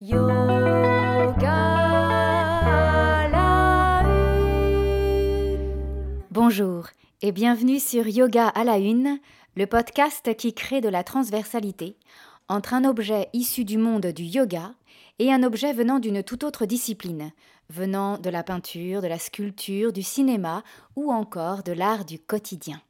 Yoga la Bonjour et bienvenue sur Yoga à la une, le podcast qui crée de la transversalité entre un objet issu du monde du yoga et un objet venant d'une toute autre discipline, venant de la peinture, de la sculpture, du cinéma ou encore de l'art du quotidien.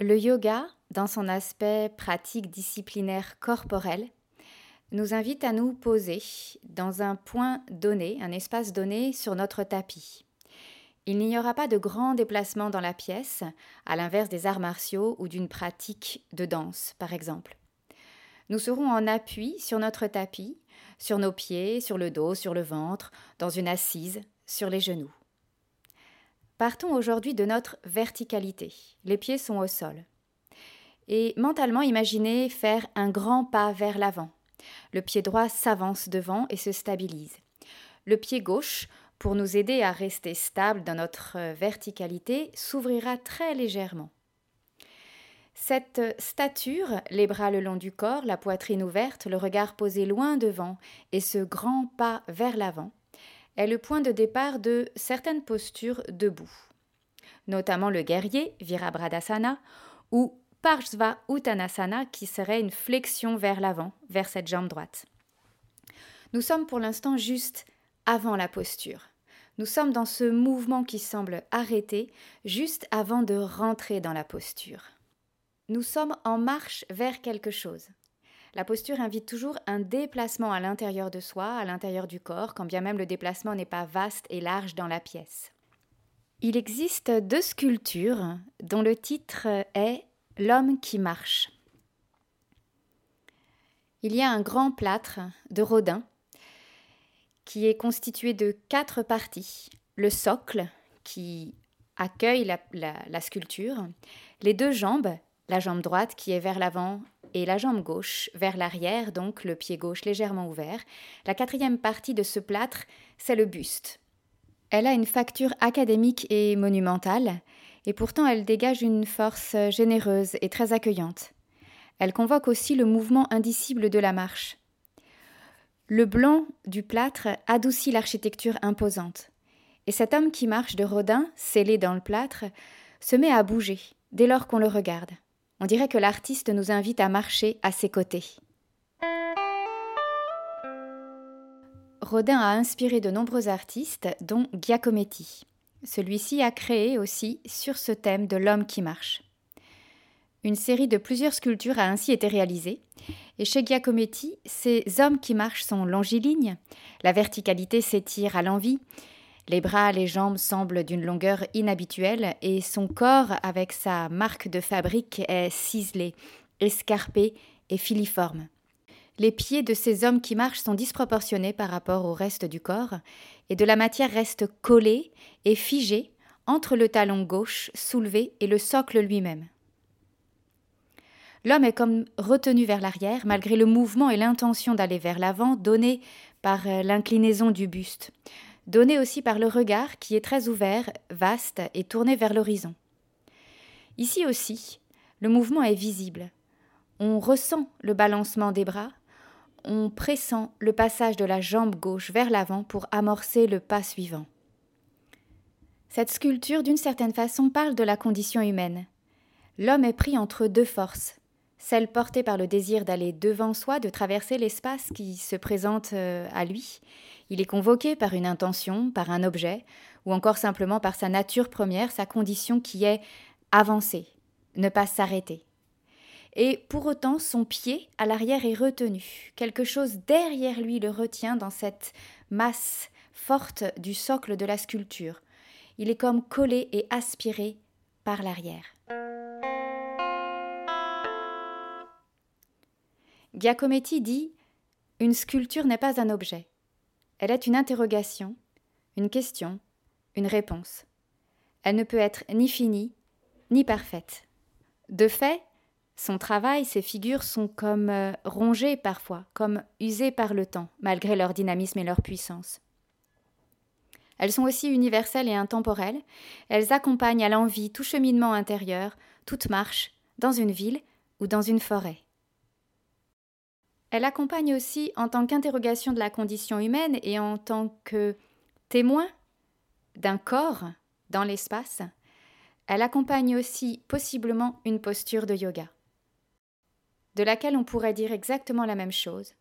Le yoga, dans son aspect pratique disciplinaire corporel, nous invite à nous poser dans un point donné, un espace donné sur notre tapis. Il n'y aura pas de grands déplacements dans la pièce, à l'inverse des arts martiaux ou d'une pratique de danse, par exemple. Nous serons en appui sur notre tapis, sur nos pieds, sur le dos, sur le ventre, dans une assise, sur les genoux. Partons aujourd'hui de notre verticalité. Les pieds sont au sol. Et mentalement, imaginez faire un grand pas vers l'avant. Le pied droit s'avance devant et se stabilise. Le pied gauche, pour nous aider à rester stable dans notre verticalité, s'ouvrira très légèrement. Cette stature, les bras le long du corps, la poitrine ouverte, le regard posé loin devant et ce grand pas vers l'avant, est le point de départ de certaines postures debout, notamment le guerrier, Virabhadasana, ou Parshva Uttanasana, qui serait une flexion vers l'avant, vers cette jambe droite. Nous sommes pour l'instant juste avant la posture. Nous sommes dans ce mouvement qui semble arrêté juste avant de rentrer dans la posture. Nous sommes en marche vers quelque chose. La posture invite toujours un déplacement à l'intérieur de soi, à l'intérieur du corps, quand bien même le déplacement n'est pas vaste et large dans la pièce. Il existe deux sculptures dont le titre est L'homme qui marche. Il y a un grand plâtre de Rodin qui est constitué de quatre parties. Le socle qui accueille la, la sculpture, les deux jambes, la jambe droite qui est vers l'avant et la jambe gauche vers l'arrière, donc le pied gauche légèrement ouvert. La quatrième partie de ce plâtre, c'est le buste. Elle a une facture académique et monumentale, et pourtant elle dégage une force généreuse et très accueillante. Elle convoque aussi le mouvement indicible de la marche. Le blanc du plâtre adoucit l'architecture imposante. Et cet homme qui marche de Rodin, scellé dans le plâtre, se met à bouger dès lors qu'on le regarde. On dirait que l'artiste nous invite à marcher à ses côtés. Rodin a inspiré de nombreux artistes, dont Giacometti. Celui-ci a créé aussi sur ce thème de l'homme qui marche. Une série de plusieurs sculptures a ainsi été réalisée, et chez Giacometti, ces hommes qui marchent sont longilignes, la verticalité s'étire à l'envie, les bras, les jambes semblent d'une longueur inhabituelle et son corps, avec sa marque de fabrique, est ciselé, escarpé et filiforme. Les pieds de ces hommes qui marchent sont disproportionnés par rapport au reste du corps, et de la matière reste collée et figée entre le talon gauche soulevé et le socle lui-même. L'homme est comme retenu vers l'arrière, malgré le mouvement et l'intention d'aller vers l'avant donné par l'inclinaison du buste donné aussi par le regard qui est très ouvert, vaste et tourné vers l'horizon. Ici aussi, le mouvement est visible. On ressent le balancement des bras, on pressent le passage de la jambe gauche vers l'avant pour amorcer le pas suivant. Cette sculpture, d'une certaine façon, parle de la condition humaine. L'homme est pris entre deux forces, celle portée par le désir d'aller devant soi, de traverser l'espace qui se présente euh, à lui, il est convoqué par une intention, par un objet, ou encore simplement par sa nature première, sa condition qui est avancer, ne pas s'arrêter. Et pour autant, son pied à l'arrière est retenu. Quelque chose derrière lui le retient dans cette masse forte du socle de la sculpture. Il est comme collé et aspiré par l'arrière. Giacometti dit Une sculpture n'est pas un objet. Elle est une interrogation, une question, une réponse. Elle ne peut être ni finie, ni parfaite. De fait, son travail, ses figures sont comme euh, rongées parfois, comme usées par le temps, malgré leur dynamisme et leur puissance. Elles sont aussi universelles et intemporelles, elles accompagnent à l'envie tout cheminement intérieur, toute marche, dans une ville ou dans une forêt. Elle accompagne aussi en tant qu'interrogation de la condition humaine et en tant que témoin d'un corps dans l'espace. Elle accompagne aussi possiblement une posture de yoga, de laquelle on pourrait dire exactement la même chose.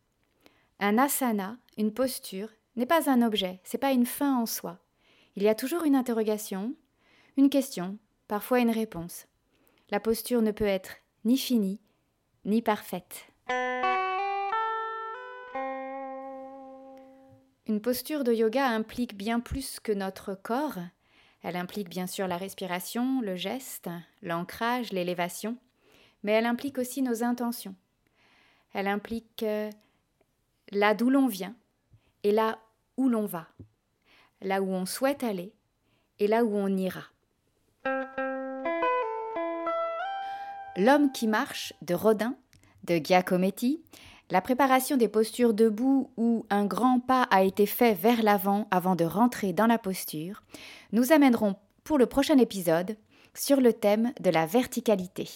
Un asana, une posture, n'est pas un objet, c'est pas une fin en soi. Il y a toujours une interrogation, une question, parfois une réponse. La posture ne peut être ni finie, ni parfaite. Une posture de yoga implique bien plus que notre corps. Elle implique bien sûr la respiration, le geste, l'ancrage, l'élévation, mais elle implique aussi nos intentions. Elle implique euh, là d'où l'on vient et là où l'on va, là où on souhaite aller et là où on ira. L'homme qui marche de Rodin, de Giacometti, la préparation des postures debout où un grand pas a été fait vers l'avant avant de rentrer dans la posture, nous amènerons pour le prochain épisode sur le thème de la verticalité.